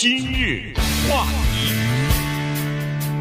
今日话题，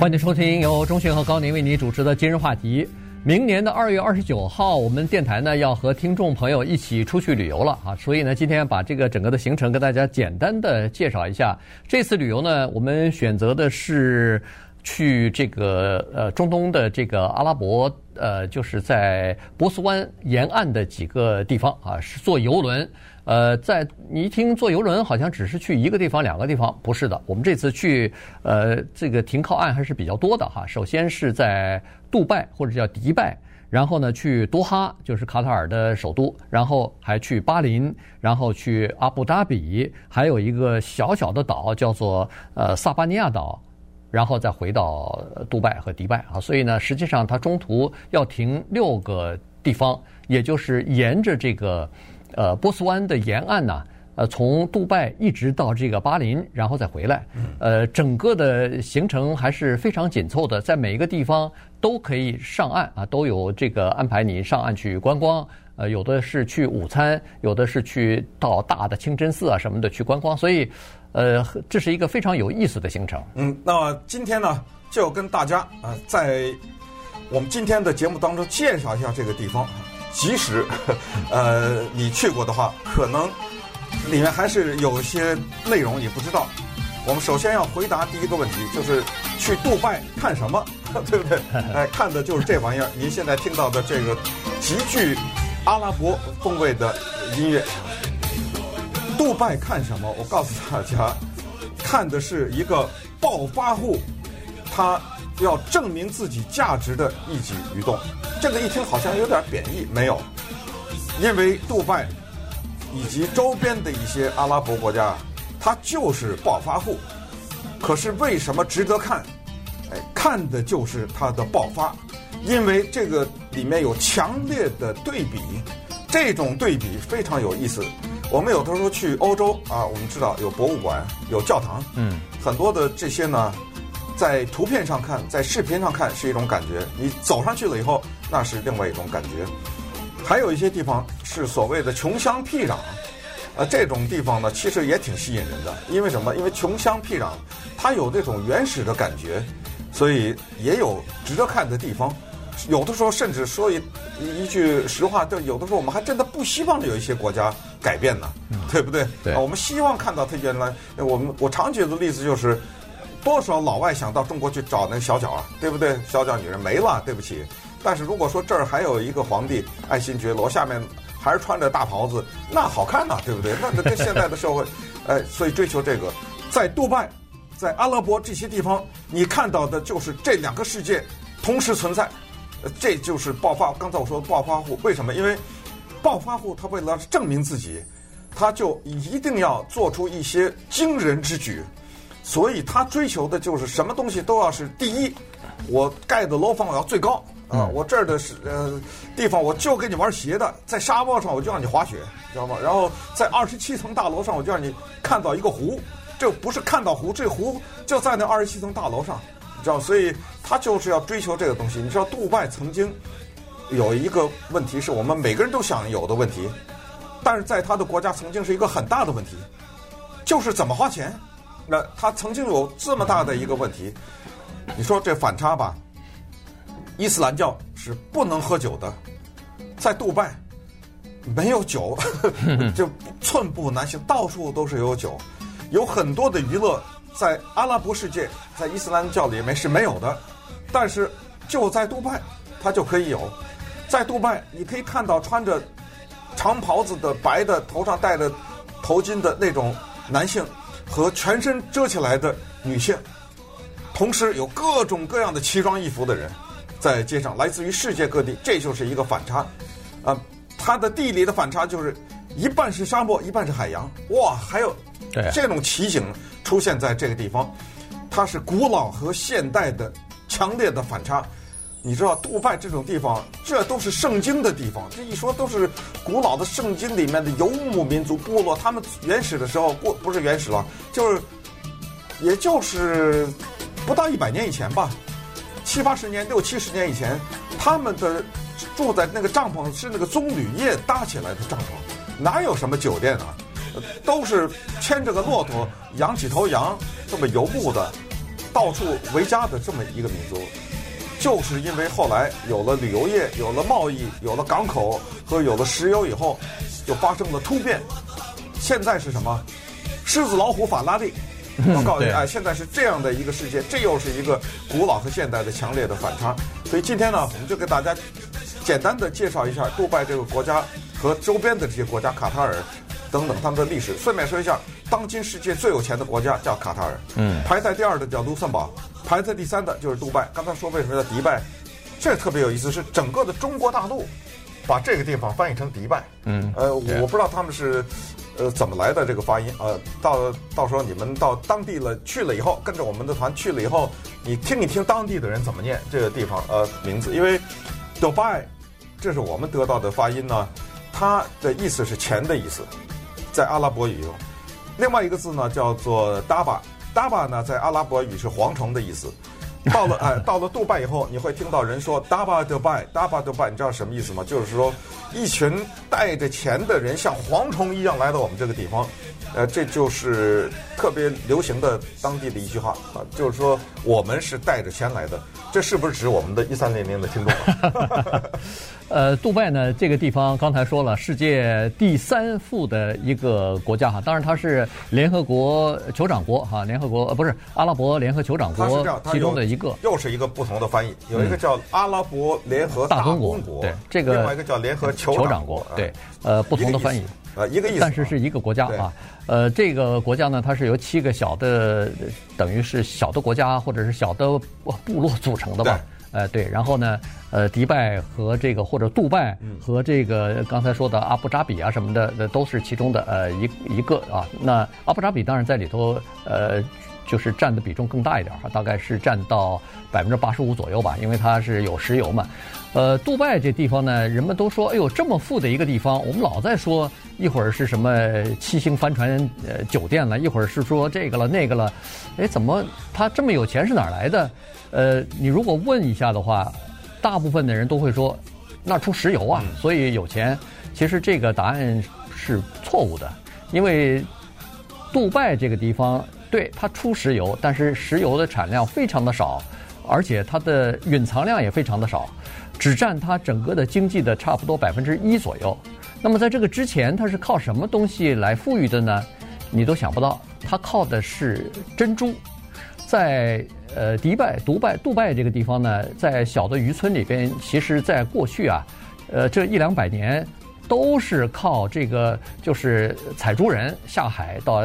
欢迎收听由钟迅和高宁为你主持的今日话题。明年的二月二十九号，我们电台呢要和听众朋友一起出去旅游了啊，所以呢，今天把这个整个的行程跟大家简单的介绍一下。这次旅游呢，我们选择的是去这个呃中东的这个阿拉伯呃，就是在波斯湾沿岸的几个地方啊，是坐游轮。呃，在你一听坐游轮，好像只是去一个地方、两个地方，不是的。我们这次去，呃，这个停靠岸还是比较多的哈。首先是在杜拜或者叫迪拜，然后呢去多哈，就是卡塔尔的首都，然后还去巴林，然后去阿布达比，还有一个小小的岛叫做呃萨巴尼亚岛，然后再回到杜拜和迪拜啊。所以呢，实际上它中途要停六个地方，也就是沿着这个。呃，波斯湾的沿岸呢，呃，从杜拜一直到这个巴林，然后再回来，呃，整个的行程还是非常紧凑的，在每一个地方都可以上岸啊，都有这个安排你上岸去观光，呃，有的是去午餐，有的是去到大的清真寺啊什么的去观光，所以，呃，这是一个非常有意思的行程。嗯，那么今天呢，就跟大家啊，在我们今天的节目当中介绍一下这个地方。即使，呃，你去过的话，可能里面还是有些内容你不知道。我们首先要回答第一个问题，就是去杜拜看什么，对不对？哎，看的就是这玩意儿。您现在听到的这个极具阿拉伯风味的音乐，杜拜看什么？我告诉大家，看的是一个暴发户，他。要证明自己价值的一举一动，这个一听好像有点贬义，没有，因为杜拜以及周边的一些阿拉伯国家，它就是暴发户。可是为什么值得看？哎，看的就是它的爆发，因为这个里面有强烈的对比，这种对比非常有意思。我们有的时候去欧洲啊，我们知道有博物馆、有教堂，嗯，很多的这些呢。在图片上看，在视频上看是一种感觉，你走上去了以后，那是另外一种感觉。还有一些地方是所谓的穷乡僻壤，呃，这种地方呢，其实也挺吸引人的。因为什么？因为穷乡僻壤，它有那种原始的感觉，所以也有值得看的地方。有的时候甚至说一一句实话，就有的时候我们还真的不希望有一些国家改变呢，对不对？对。我们希望看到它原来。我们我常举的例子就是。多少老外想到中国去找那小脚啊，对不对？小脚女人没了，对不起。但是如果说这儿还有一个皇帝爱新觉罗，下面还是穿着大袍子，那好看呐，对不对？那这跟现在的社会，呃，所以追求这个，在杜拜，在阿拉伯这些地方，你看到的就是这两个世界同时存在，这就是暴发。刚才我说的暴发户，为什么？因为暴发户他为了证明自己，他就一定要做出一些惊人之举。所以他追求的就是什么东西都要是第一，我盖的楼房我要最高啊！我这儿的是呃地方我就给你玩斜的，在沙漠上我就让你滑雪，知道吗？然后在二十七层大楼上我就让你看到一个湖，这不是看到湖，这湖就在那二十七层大楼上，你知道？所以他就是要追求这个东西。你知道，杜拜曾经有一个问题是我们每个人都想有的问题，但是在他的国家曾经是一个很大的问题，就是怎么花钱。他曾经有这么大的一个问题，你说这反差吧？伊斯兰教是不能喝酒的，在杜拜没有酒，就寸步难行，到处都是有酒，有很多的娱乐在阿拉伯世界，在伊斯兰教里面是没有的，但是就在杜拜，它就可以有。在杜拜，你可以看到穿着长袍子的白的，头上戴着头巾的那种男性。和全身遮起来的女性，同时有各种各样的奇装异服的人，在街上来自于世界各地，这就是一个反差，啊，它的地理的反差就是一半是沙漠，一半是海洋，哇，还有这种奇景出现在这个地方，它是古老和现代的强烈的反差。你知道杜拜这种地方，这都是圣经的地方。这一说都是古老的圣经里面的游牧民族部落，他们原始的时候不不是原始了，就是也就是不到一百年以前吧，七八十年、六七十年以前，他们的住在那个帐篷是那个棕榈叶搭起来的帐篷，哪有什么酒店啊？都是牵着个骆驼，养几头羊，这么游牧的，到处为家的这么一个民族，就是因为后来有了旅游业，有了贸易，有了港口和有了石油以后，就发生了突变。现在是什么？狮子老虎法拉利。我告诉你，哎，现在是这样的一个世界，这又是一个古老和现代的强烈的反差。所以今天呢，我们就给大家简单的介绍一下杜拜这个国家和周边的这些国家，卡塔尔等等他们的历史。顺便说一下，当今世界最有钱的国家叫卡塔尔，嗯，排在第二的叫卢森堡，排在第三的就是杜拜。刚才说为什么叫迪拜，这特别有意思，是整个的中国大陆把这个地方翻译成迪拜，嗯，呃，我不知道他们是。呃，怎么来的这个发音？呃，到到时候你们到当地了去了以后，跟着我们的团去了以后，你听一听当地的人怎么念这个地方呃名字，因为 Dubai，这是我们得到的发音呢，它的意思是钱的意思，在阿拉伯语中，另外一个字呢叫做 Daba，Daba 呢在阿拉伯语是蝗虫的意思。到了哎，到了杜拜以后，你会听到人说 Daba Dubai，Daba Dubai，你知道什么意思吗？就是说，一群带着钱的人像蝗虫一样来到我们这个地方，呃，这就是特别流行的当地的一句话啊，就是说我们是带着钱来的。这是不是指我们的一三零零的听众？呃，杜拜呢，这个地方刚才说了，世界第三富的一个国家哈，当然它是联合国酋长国哈，联合国呃不是阿拉伯联合酋长国其中的一个，又是一个不同的翻译，有一个叫阿拉伯联合大公国，对这个，另外一个叫联合酋长国，对，呃，不同的翻译。呃，一个意思，但是是一个国家啊。呃，这个国家呢，它是由七个小的，等于是小的国家或者是小的部落组成的吧？呃，对。然后呢，呃，迪拜和这个或者杜拜和这个刚才说的阿布扎比啊什么的，都是其中的呃一一个啊。那阿布扎比当然在里头，呃。就是占的比重更大一点哈，大概是占到百分之八十五左右吧，因为它是有石油嘛。呃，杜拜这地方呢，人们都说，哎呦，这么富的一个地方，我们老在说一会儿是什么七星帆船呃酒店了，一会儿是说这个了那个了，哎，怎么他这么有钱是哪儿来的？呃，你如果问一下的话，大部分的人都会说，那出石油啊，所以有钱。其实这个答案是错误的，因为杜拜这个地方。对，它出石油，但是石油的产量非常的少，而且它的蕴藏量也非常的少，只占它整个的经济的差不多百分之一左右。那么在这个之前，它是靠什么东西来富裕的呢？你都想不到，它靠的是珍珠。在呃迪拜、杜拜、杜拜这个地方呢，在小的渔村里边，其实在过去啊，呃这一两百年。都是靠这个，就是采珠人下海到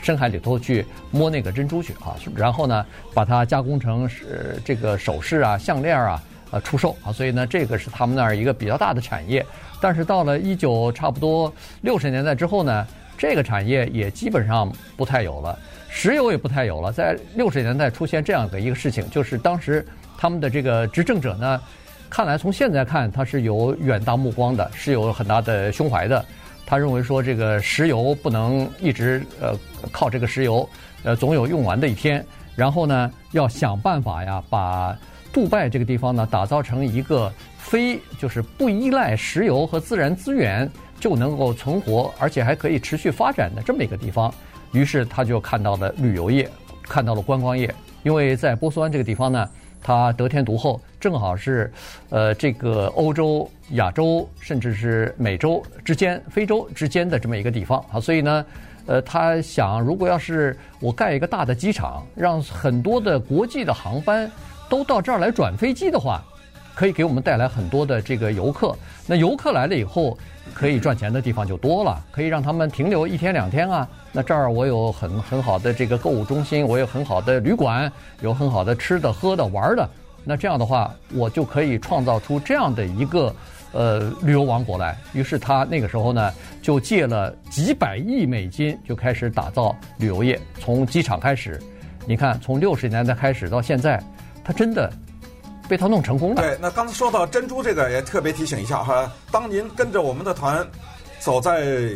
深海里头去摸那个珍珠去啊，然后呢，把它加工成是这个首饰啊、项链啊，呃，出售啊，所以呢，这个是他们那儿一个比较大的产业。但是到了一九差不多六十年代之后呢，这个产业也基本上不太有了，石油也不太有了。在六十年代出现这样的一个事情，就是当时他们的这个执政者呢。看来从现在看，他是有远大目光的，是有很大的胸怀的。他认为说，这个石油不能一直呃靠这个石油，呃总有用完的一天。然后呢，要想办法呀，把杜拜这个地方呢打造成一个非就是不依赖石油和自然资源就能够存活，而且还可以持续发展的这么一个地方。于是他就看到了旅游业，看到了观光业，因为在波斯湾这个地方呢。它得天独厚，正好是，呃，这个欧洲、亚洲，甚至是美洲之间、非洲之间的这么一个地方啊，所以呢，呃，他想，如果要是我盖一个大的机场，让很多的国际的航班都到这儿来转飞机的话，可以给我们带来很多的这个游客。那游客来了以后，可以赚钱的地方就多了，可以让他们停留一天两天啊。那这儿我有很很好的这个购物中心，我有很好的旅馆，有很好的吃的、喝的、玩的。那这样的话，我就可以创造出这样的一个呃旅游王国来。于是他那个时候呢，就借了几百亿美金，就开始打造旅游业。从机场开始，你看，从六十年代开始到现在，他真的被他弄成功了。对，那刚才说到珍珠这个，也特别提醒一下哈，当您跟着我们的团走在。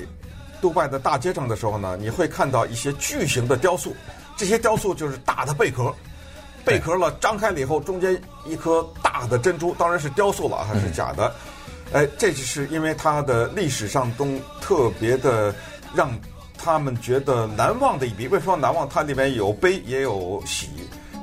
杜拜的大街上的时候呢，你会看到一些巨型的雕塑，这些雕塑就是大的贝壳，贝壳了张开了以后，中间一颗大的珍珠，当然是雕塑了，还是假的。哎，这就是因为它的历史上都特别的让他们觉得难忘的一笔。为什么难忘？它里面有悲也有喜。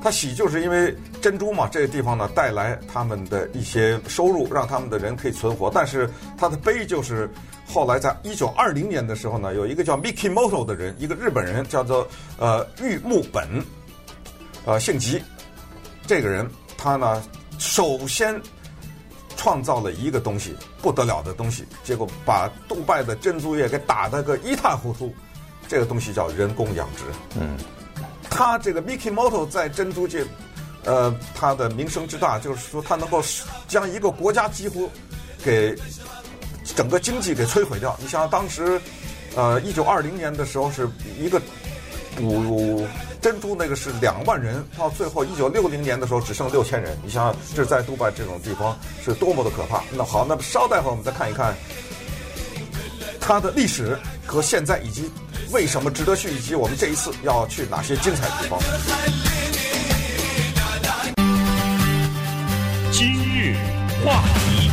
它喜就是因为珍珠嘛，这个地方呢带来他们的一些收入，让他们的人可以存活。但是它的悲就是后来在一九二零年的时候呢，有一个叫 Mikimoto 的人，一个日本人叫做呃玉木本，呃姓吉，这个人他呢首先创造了一个东西，不得了的东西，结果把杜拜的珍珠业给打得个一塌糊涂。这个东西叫人工养殖。嗯。他这个 Mikimoto 在珍珠界，呃，他的名声之大，就是说他能够将一个国家几乎给整个经济给摧毁掉。你想想当时，呃，一九二零年的时候是一个捕珍珠那个是两万人，到最后一九六零年的时候只剩六千人。你想想，这在杜拜这种地方是多么的可怕。那好，那么稍待会儿我们再看一看它的历史和现在以及。为什么值得去？以及我们这一次要去哪些精彩的地方？话题，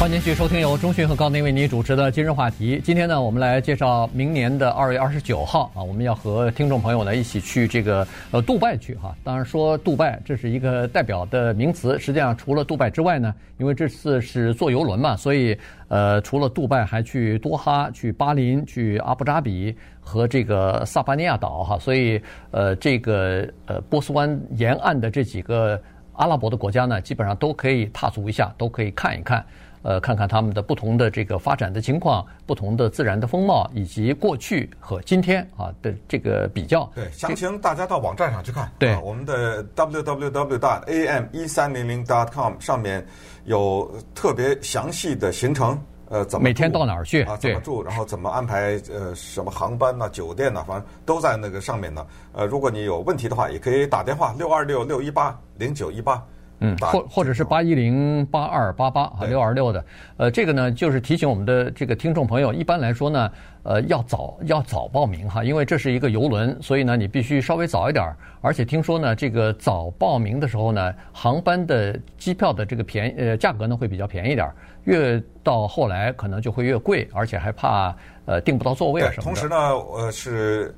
欢迎继续收听由中讯和高宁为您主持的今日话题。今天呢，我们来介绍明年的二月二十九号啊，我们要和听众朋友呢一起去这个呃杜拜去哈。当然说杜拜这是一个代表的名词，实际上除了杜拜之外呢，因为这次是坐游轮嘛，所以。呃，除了杜拜，还去多哈、去巴林、去阿布扎比和这个萨巴尼亚岛哈，所以呃，这个呃波斯湾沿岸的这几个阿拉伯的国家呢，基本上都可以踏足一下，都可以看一看，呃，看看他们的不同的这个发展的情况、不同的自然的风貌，以及过去和今天啊的这个比较。对，详情大家到网站上去看。对，啊、我们的 www. dot am 一三零零 dot com 上面。有特别详细的行程，呃，怎么每天到哪儿去啊？怎么住？然后怎么安排？呃，什么航班呐、酒店呐，反正都在那个上面呢。呃，如果你有问题的话，也可以打电话六二六六一八零九一八。嗯，或或者是八一零八二八八啊，六二六的，呃，这个呢就是提醒我们的这个听众朋友，一般来说呢，呃，要早要早报名哈，因为这是一个游轮，所以呢你必须稍微早一点儿。而且听说呢，这个早报名的时候呢，航班的机票的这个便宜呃价格呢会比较便宜点儿，越到后来可能就会越贵，而且还怕呃订不到座位啊什么的。同时呢，呃是。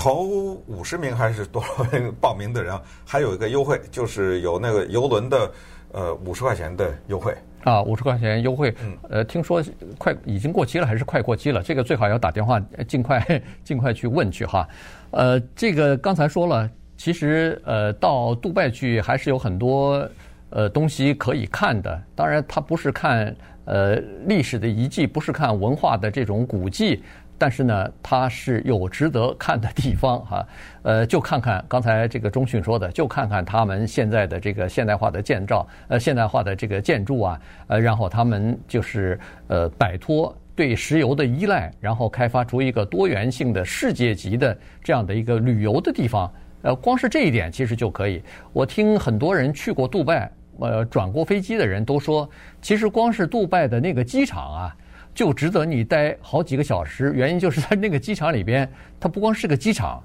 头五十名还是多少名报名的人，还有一个优惠，就是有那个游轮的呃五十块钱的优惠啊，五十块钱优惠。嗯，呃，听说快已经过期了，还是快过期了？这个最好要打电话，尽快尽快去问去哈。呃，这个刚才说了，其实呃到杜拜去还是有很多呃东西可以看的。当然，它不是看呃历史的遗迹，不是看文化的这种古迹。但是呢，它是有值得看的地方哈，呃，就看看刚才这个中讯说的，就看看他们现在的这个现代化的建造，呃，现代化的这个建筑啊，呃，然后他们就是呃摆脱对石油的依赖，然后开发出一个多元性的世界级的这样的一个旅游的地方，呃，光是这一点其实就可以。我听很多人去过杜拜，呃，转过飞机的人都说，其实光是杜拜的那个机场啊。就值得你待好几个小时，原因就是在 那个机场里边，它不光是个机场，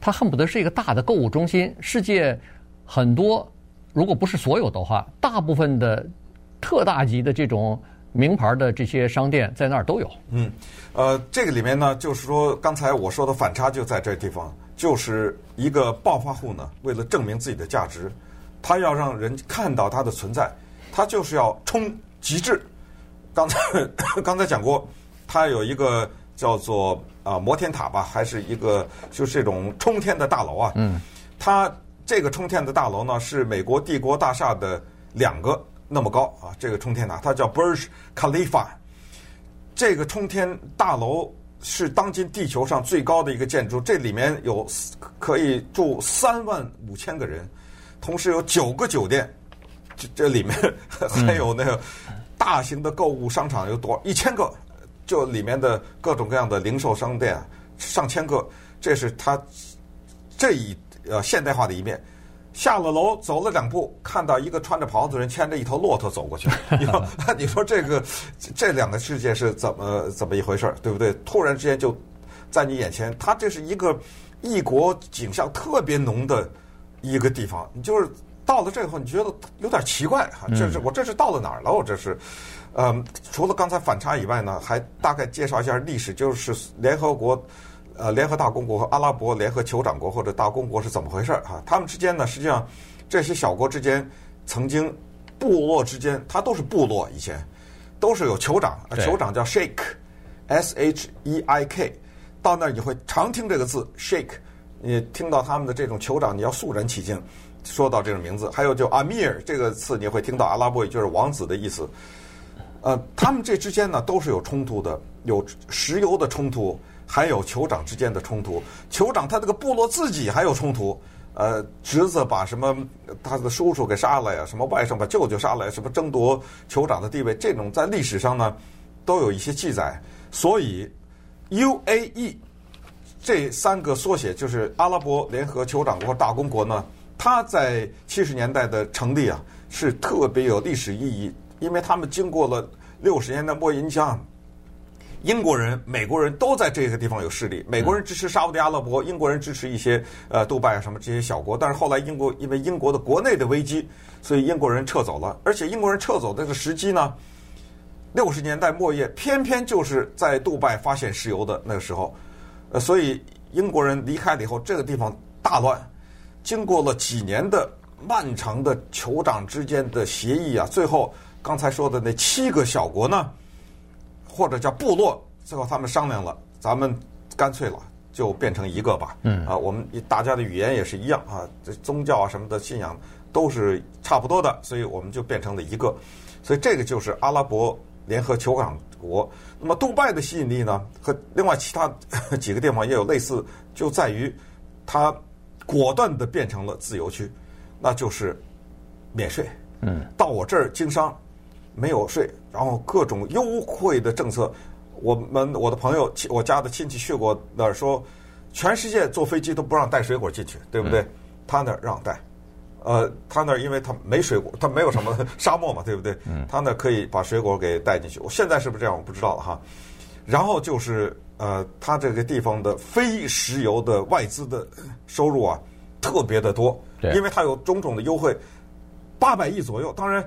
它恨不得是一个大的购物中心。世界很多，如果不是所有的话，大部分的特大级的这种名牌的这些商店在那儿都有。嗯，呃，这个里面呢，就是说刚才我说的反差就在这地方，就是一个暴发户呢，为了证明自己的价值，他要让人看到他的存在，他就是要冲极致。刚才刚才讲过，它有一个叫做啊、呃、摩天塔吧，还是一个就是这种冲天的大楼啊。嗯。它这个冲天的大楼呢，是美国帝国大厦的两个那么高啊。这个冲天塔它叫 Burj Khalifa。这个冲天大楼是当今地球上最高的一个建筑，这里面有可以住三万五千个人，同时有九个酒店，这这里面 还有那个。嗯大型的购物商场有多一千个，就里面的各种各样的零售商店上千个，这是它这一呃现代化的一面。下了楼走了两步，看到一个穿着袍子的人牵着一头骆驼走过去。你说，你说这个这两个世界是怎么怎么一回事儿，对不对？突然之间就在你眼前，它这是一个异国景象特别浓的一个地方。你就是到了这以后，你觉得有点奇怪哈，这是我这是到了哪儿了？我这是，嗯，除了刚才反差以外呢，还大概介绍一下历史，就是联合国，呃，联合大公国和阿拉伯联合酋长国或者大公国是怎么回事哈？他们之间呢，实际上这些小国之间曾经部落之间，它都是部落，以前都是有酋长，酋长叫 Sheikh，S H E I K，到那儿你会常听这个字 Sheikh。你听到他们的这种酋长，你要肃然起敬。说到这个名字，还有就阿米尔这个词，你会听到阿拉伯语就是王子的意思。呃，他们这之间呢都是有冲突的，有石油的冲突，还有酋长之间的冲突。酋长他这个部落自己还有冲突，呃，侄子把什么他的叔叔给杀了呀，什么外甥把舅舅杀了呀，什么争夺酋长的地位，这种在历史上呢都有一些记载。所以 UAE。这三个缩写就是阿拉伯联合酋长国大公国呢，它在七十年代的成立啊，是特别有历史意义，因为他们经过了六十年代末，你想，英国人、美国人都在这个地方有势力，美国人支持沙乌地阿拉伯，英国人支持一些呃杜拜啊什么这些小国，但是后来英国因为英国的国内的危机，所以英国人撤走了，而且英国人撤走的这个时机呢，六十年代末叶，偏偏就是在杜拜发现石油的那个时候。呃，所以英国人离开了以后，这个地方大乱。经过了几年的漫长的酋长之间的协议啊，最后刚才说的那七个小国呢，或者叫部落，最后他们商量了，咱们干脆了，就变成一个吧。嗯。啊，我们大家的语言也是一样啊，这宗教啊什么的信仰都是差不多的，所以我们就变成了一个。所以这个就是阿拉伯联合酋长国。那么，杜拜的吸引力呢，和另外其他几个地方也有类似，就在于它果断的变成了自由区，那就是免税。嗯，到我这儿经商没有税，然后各种优惠的政策。我们我的朋友，我家的亲戚去过那儿说，全世界坐飞机都不让带水果进去，对不对？他那儿让带。呃，他那儿因为他没水果，他没有什么 沙漠嘛，对不对？嗯。他那可以把水果给带进去。我现在是不是这样？我不知道了哈。然后就是呃，它这个地方的非石油的外资的收入啊，特别的多。对。因为它有种种的优惠，八百亿左右。当然，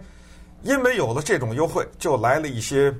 因为有了这种优惠，就来了一些，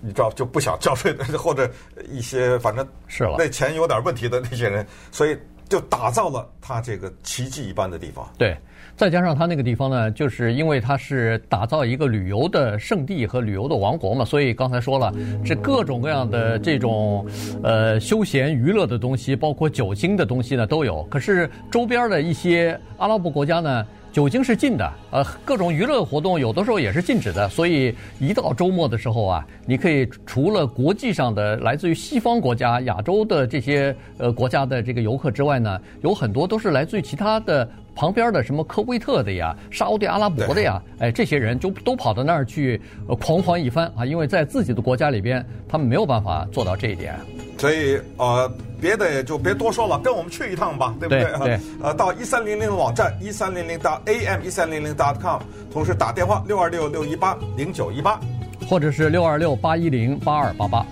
你知道就不想交税的，或者一些反正是了那钱有点问题的那些人，所以。就打造了它这个奇迹一般的地方。对，再加上它那个地方呢，就是因为它是打造一个旅游的圣地和旅游的王国嘛，所以刚才说了，这各种各样的这种呃休闲娱乐的东西，包括酒精的东西呢都有。可是周边的一些阿拉伯国家呢，酒精是禁的，呃，各种娱乐活动有的时候也是禁止的，所以一到周末的时候啊，你可以除了国际上的来自于西方国家、亚洲的这些呃国家的这个游客之外呢，有很多都是来自于其他的。旁边的什么科威特的呀、沙乌地阿拉伯的呀，哎，这些人就都跑到那儿去狂欢一番啊！因为在自己的国家里边，他们没有办法做到这一点。所以呃，别的也就别多说了，跟我们去一趟吧，对不对？对。呃，到一三零零的网站一三零零 dot am 一三零零 dot com，同时打电话六二六六一八零九一八，或者是六二六八一零八二八八。